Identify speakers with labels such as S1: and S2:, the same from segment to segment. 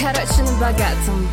S1: Короче, на богатом.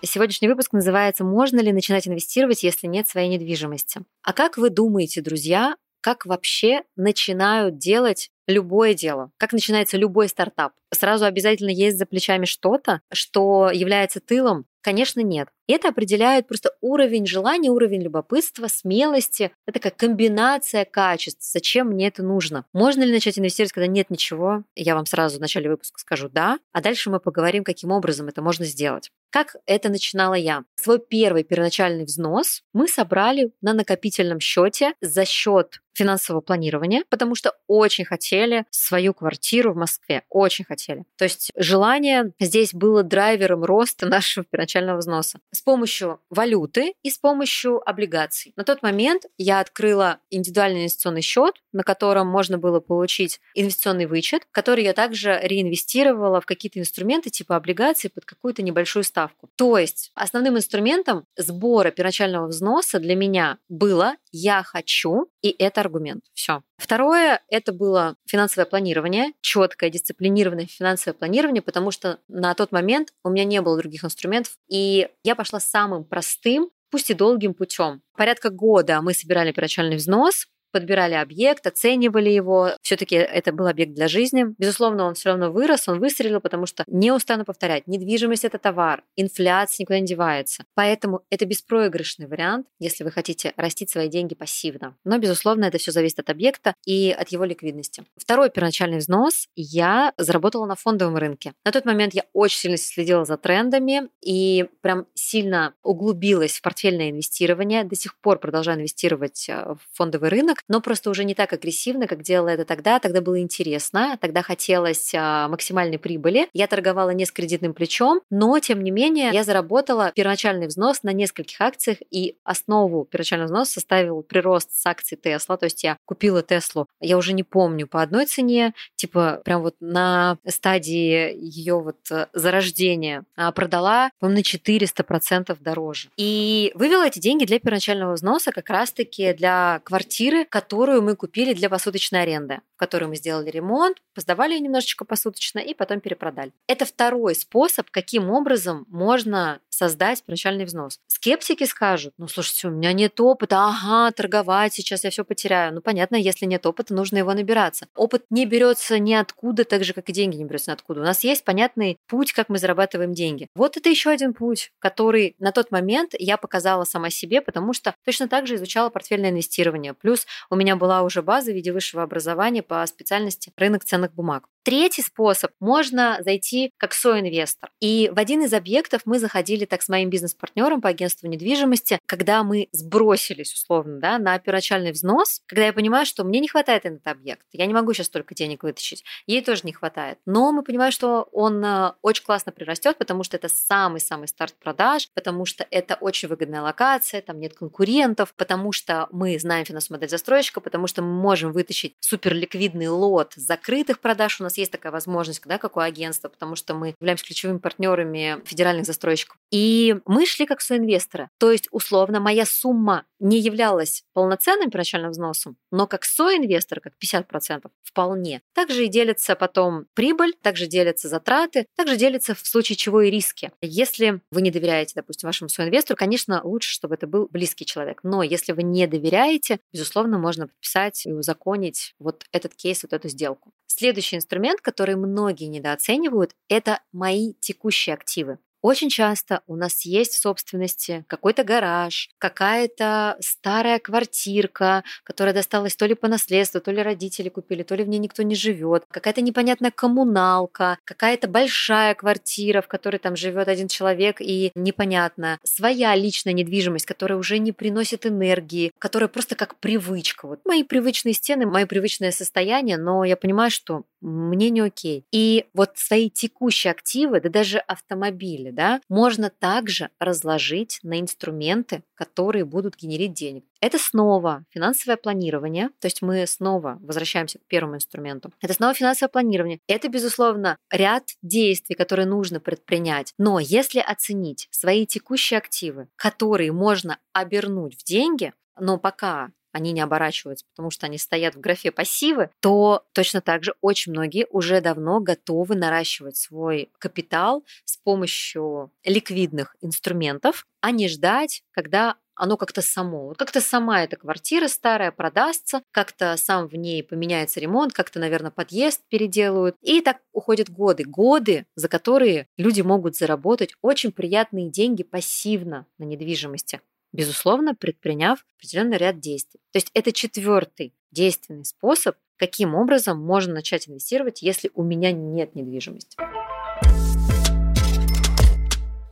S2: Сегодняшний выпуск называется «Можно ли начинать инвестировать, если нет своей недвижимости?». А как вы думаете, друзья, как вообще начинают делать любое дело, как начинается любой стартап? Сразу обязательно есть за плечами что-то, что является тылом? Конечно, нет. Это определяет просто уровень желания, уровень любопытства, смелости. Это как комбинация качеств. Зачем мне это нужно? Можно ли начать инвестировать, когда нет ничего? Я вам сразу в начале выпуска скажу «да», а дальше мы поговорим, каким образом это можно сделать. Как это начинала я? Свой первый первоначальный взнос мы собрали на накопительном счете за счет финансового планирования, потому что очень хотели свою квартиру в Москве, очень хотели. То есть желание здесь было драйвером роста нашего первоначального взноса с помощью валюты и с помощью облигаций. На тот момент я открыла индивидуальный инвестиционный счет, на котором можно было получить инвестиционный вычет, который я также реинвестировала в какие-то инструменты типа облигаций под какую-то небольшую ставку. То есть основным инструментом сбора первоначального взноса для меня было «я хочу», и это аргумент. Все. Второе – это было финансовое планирование, четкое, дисциплинированное финансовое планирование, потому что на тот момент у меня не было других инструментов, и я пошла самым простым, пусть и долгим путем. Порядка года мы собирали первоначальный взнос, подбирали объект, оценивали его. Все-таки это был объект для жизни. Безусловно, он все равно вырос, он выстрелил, потому что не устану повторять, недвижимость это товар, инфляция никуда не девается. Поэтому это беспроигрышный вариант, если вы хотите растить свои деньги пассивно. Но, безусловно, это все зависит от объекта и от его ликвидности. Второй первоначальный взнос я заработала на фондовом рынке. На тот момент я очень сильно следила за трендами и прям сильно углубилась в портфельное инвестирование. До сих пор продолжаю инвестировать э, в фондовый рынок, рынок, но просто уже не так агрессивно, как делала это тогда. Тогда было интересно, тогда хотелось а, максимальной прибыли. Я торговала не с кредитным плечом, но, тем не менее, я заработала первоначальный взнос на нескольких акциях, и основу первоначального взноса составил прирост с акций Тесла. То есть я купила Теслу, я уже не помню, по одной цене, типа прям вот на стадии ее вот э, зарождения а, продала, по на 400% дороже. И вывела эти деньги для первоначального взноса как раз-таки для квартиры, которую мы купили для посуточной аренды, которой мы сделали ремонт, посдавали ее немножечко посуточно и потом перепродали. Это второй способ, каким образом можно создать первоначальный взнос. Скептики скажут, ну, слушайте, у меня нет опыта, ага, торговать, сейчас я все потеряю. Ну, понятно, если нет опыта, нужно его набираться. Опыт не берется ниоткуда, так же, как и деньги не берутся ниоткуда. У нас есть понятный путь, как мы зарабатываем деньги. Вот это еще один путь, который на тот момент я показала сама себе, потому что точно так же изучала портфельное инвестирование. Плюс у меня была уже база в виде высшего образования по специальности рынок ценных бумаг. Третий способ – можно зайти как соинвестор. И в один из объектов мы заходили так с моим бизнес-партнером по агентству недвижимости, когда мы сбросились условно да, на первоначальный взнос, когда я понимаю, что мне не хватает на этот объект, я не могу сейчас столько денег вытащить, ей тоже не хватает. Но мы понимаем, что он э, очень классно прирастет, потому что это самый-самый старт продаж, потому что это очень выгодная локация, там нет конкурентов, потому что мы знаем финансовую модель застройщика, потому что мы можем вытащить суперликвидный лот закрытых продаж у нас есть такая возможность, да, как у агентства, потому что мы являемся ключевыми партнерами федеральных застройщиков. И мы шли как соинвесторы. То есть, условно, моя сумма не являлась полноценным первоначальным взносом, но как соинвестор, как 50%, вполне. Также и делится потом прибыль, также делятся затраты, также делятся в случае чего и риски. Если вы не доверяете, допустим, вашему соинвестору, конечно, лучше, чтобы это был близкий человек. Но если вы не доверяете, безусловно, можно подписать и узаконить вот этот кейс, вот эту сделку. Следующий инструмент, который многие недооценивают, это мои текущие активы. Очень часто у нас есть в собственности какой-то гараж, какая-то старая квартирка, которая досталась то ли по наследству, то ли родители купили, то ли в ней никто не живет, какая-то непонятная коммуналка, какая-то большая квартира, в которой там живет один человек и непонятно, своя личная недвижимость, которая уже не приносит энергии, которая просто как привычка. Вот мои привычные стены, мое привычное состояние, но я понимаю, что мне не окей. И вот свои текущие активы, да даже автомобили, да, можно также разложить на инструменты, которые будут генерить денег. Это снова финансовое планирование, то есть мы снова возвращаемся к первому инструменту. Это снова финансовое планирование. Это, безусловно, ряд действий, которые нужно предпринять. Но если оценить свои текущие активы, которые можно обернуть в деньги, но пока они не оборачиваются, потому что они стоят в графе пассивы, то точно так же очень многие уже давно готовы наращивать свой капитал с помощью ликвидных инструментов, а не ждать, когда оно как-то само. Как-то сама эта квартира старая продастся, как-то сам в ней поменяется ремонт, как-то, наверное, подъезд переделают. И так уходят годы. Годы, за которые люди могут заработать очень приятные деньги пассивно на недвижимости безусловно, предприняв определенный ряд действий. То есть это четвертый действенный способ, каким образом можно начать инвестировать, если у меня нет недвижимости.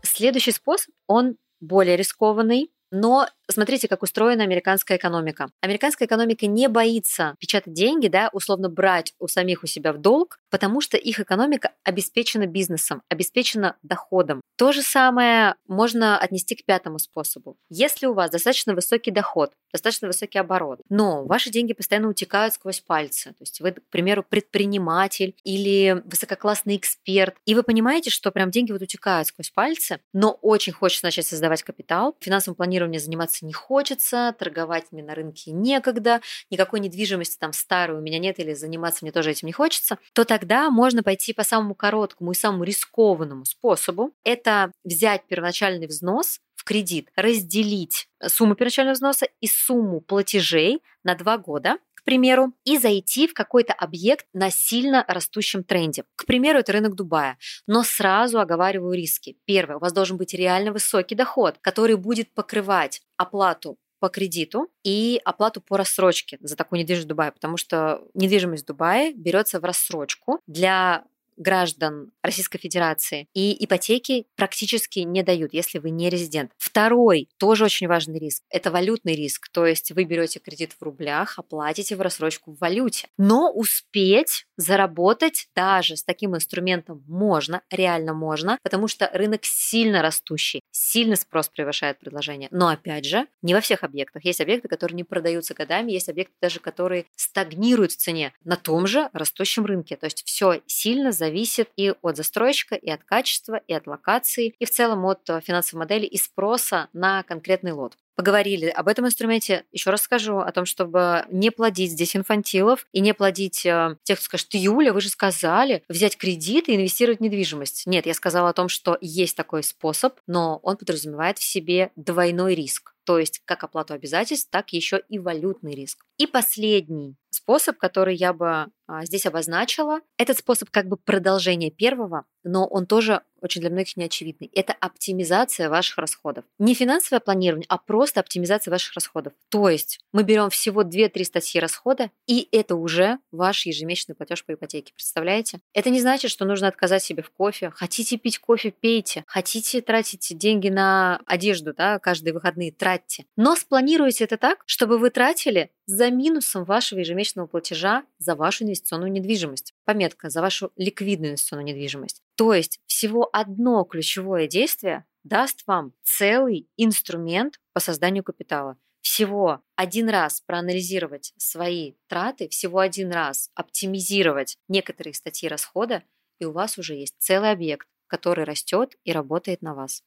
S2: Следующий способ, он более рискованный, но Смотрите, как устроена американская экономика. Американская экономика не боится печатать деньги, да, условно брать у самих у себя в долг, потому что их экономика обеспечена бизнесом, обеспечена доходом. То же самое можно отнести к пятому способу. Если у вас достаточно высокий доход, достаточно высокий оборот, но ваши деньги постоянно утекают сквозь пальцы, то есть вы, к примеру, предприниматель или высококлассный эксперт, и вы понимаете, что прям деньги вот утекают сквозь пальцы, но очень хочется начать создавать капитал, финансовым планированием заниматься заниматься не хочется, торговать мне на рынке некогда, никакой недвижимости там старой у меня нет или заниматься мне тоже этим не хочется, то тогда можно пойти по самому короткому и самому рискованному способу. Это взять первоначальный взнос в кредит, разделить сумму первоначального взноса и сумму платежей на два года, примеру, и зайти в какой-то объект на сильно растущем тренде. К примеру, это рынок Дубая. Но сразу оговариваю риски. Первое, у вас должен быть реально высокий доход, который будет покрывать оплату по кредиту и оплату по рассрочке за такую недвижимость в Дубае, потому что недвижимость в Дубае берется в рассрочку для граждан Российской Федерации. И ипотеки практически не дают, если вы не резидент. Второй, тоже очень важный риск, это валютный риск. То есть вы берете кредит в рублях, оплатите в рассрочку в валюте. Но успеть заработать даже с таким инструментом можно, реально можно, потому что рынок сильно растущий, сильно спрос превышает предложение. Но опять же, не во всех объектах. Есть объекты, которые не продаются годами, есть объекты даже, которые стагнируют в цене на том же растущем рынке. То есть все сильно зависит зависит и от застройщика, и от качества, и от локации, и в целом от э, финансовой модели и спроса на конкретный лот поговорили об этом инструменте. Еще раз скажу о том, чтобы не плодить здесь инфантилов и не плодить э, тех, кто скажет, Юля, вы же сказали взять кредит и инвестировать в недвижимость. Нет, я сказала о том, что есть такой способ, но он подразумевает в себе двойной риск. То есть как оплату обязательств, так еще и валютный риск. И последний способ, который я бы здесь обозначила. Этот способ как бы продолжение первого, но он тоже очень для многих неочевидный. Это оптимизация ваших расходов. Не финансовое планирование, а просто оптимизация ваших расходов. То есть мы берем всего 2-3 статьи расхода, и это уже ваш ежемесячный платеж по ипотеке. Представляете? Это не значит, что нужно отказать себе в кофе. Хотите пить кофе, пейте. Хотите тратить деньги на одежду, да, каждые выходные, тратьте. Но спланируйте это так, чтобы вы тратили за минусом вашего ежемесячного платежа за вашу инвестиционную недвижимость. Пометка за вашу ликвидную инвестиционную недвижимость. То есть всего одно ключевое действие даст вам целый инструмент по созданию капитала. Всего один раз проанализировать свои траты, всего один раз оптимизировать некоторые статьи расхода, и у вас уже есть целый объект, который растет и работает на вас.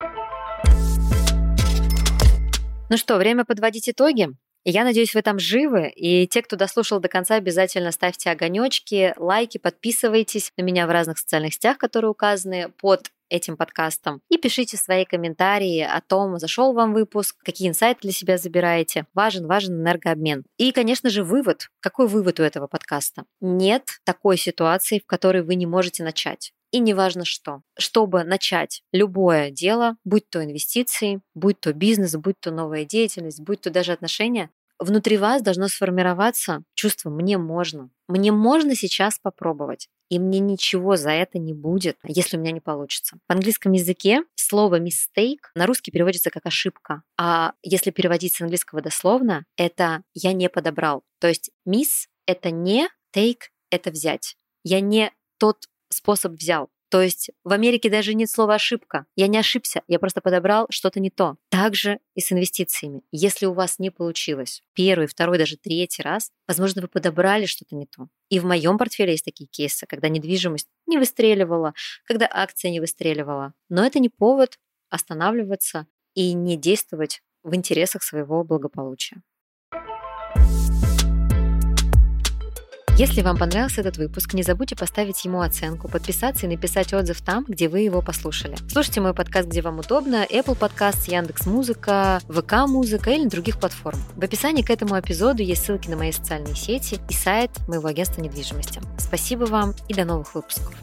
S2: Ну что, время подводить итоги. Я надеюсь, вы там живы, и те, кто дослушал до конца, обязательно ставьте огонечки, лайки, подписывайтесь на меня в разных социальных сетях, которые указаны под этим подкастом. И пишите свои комментарии о том, зашел вам выпуск, какие инсайты для себя забираете. Важен, важен энергообмен. И, конечно же, вывод. Какой вывод у этого подкаста? Нет такой ситуации, в которой вы не можете начать. И неважно что. Чтобы начать любое дело, будь то инвестиции, будь то бизнес, будь то новая деятельность, будь то даже отношения, внутри вас должно сформироваться чувство «мне можно». Мне можно сейчас попробовать, и мне ничего за это не будет, если у меня не получится. В английском языке слово mistake на русский переводится как ошибка, а если переводить с английского дословно, это «я не подобрал». То есть miss — это не, take — это взять. Я не тот способ взял. То есть в Америке даже нет слова ошибка. Я не ошибся, я просто подобрал что-то не то. Также и с инвестициями. Если у вас не получилось первый, второй, даже третий раз, возможно, вы подобрали что-то не то. И в моем портфеле есть такие кейсы, когда недвижимость не выстреливала, когда акция не выстреливала. Но это не повод останавливаться и не действовать в интересах своего благополучия. Если вам понравился этот выпуск, не забудьте поставить ему оценку, подписаться и написать отзыв там, где вы его послушали. Слушайте мой подкаст, где вам удобно, Apple Podcast, Яндекс Музыка, ВК Музыка или других платформ. В описании к этому эпизоду есть ссылки на мои социальные сети и сайт моего агентства недвижимости. Спасибо вам и до новых выпусков.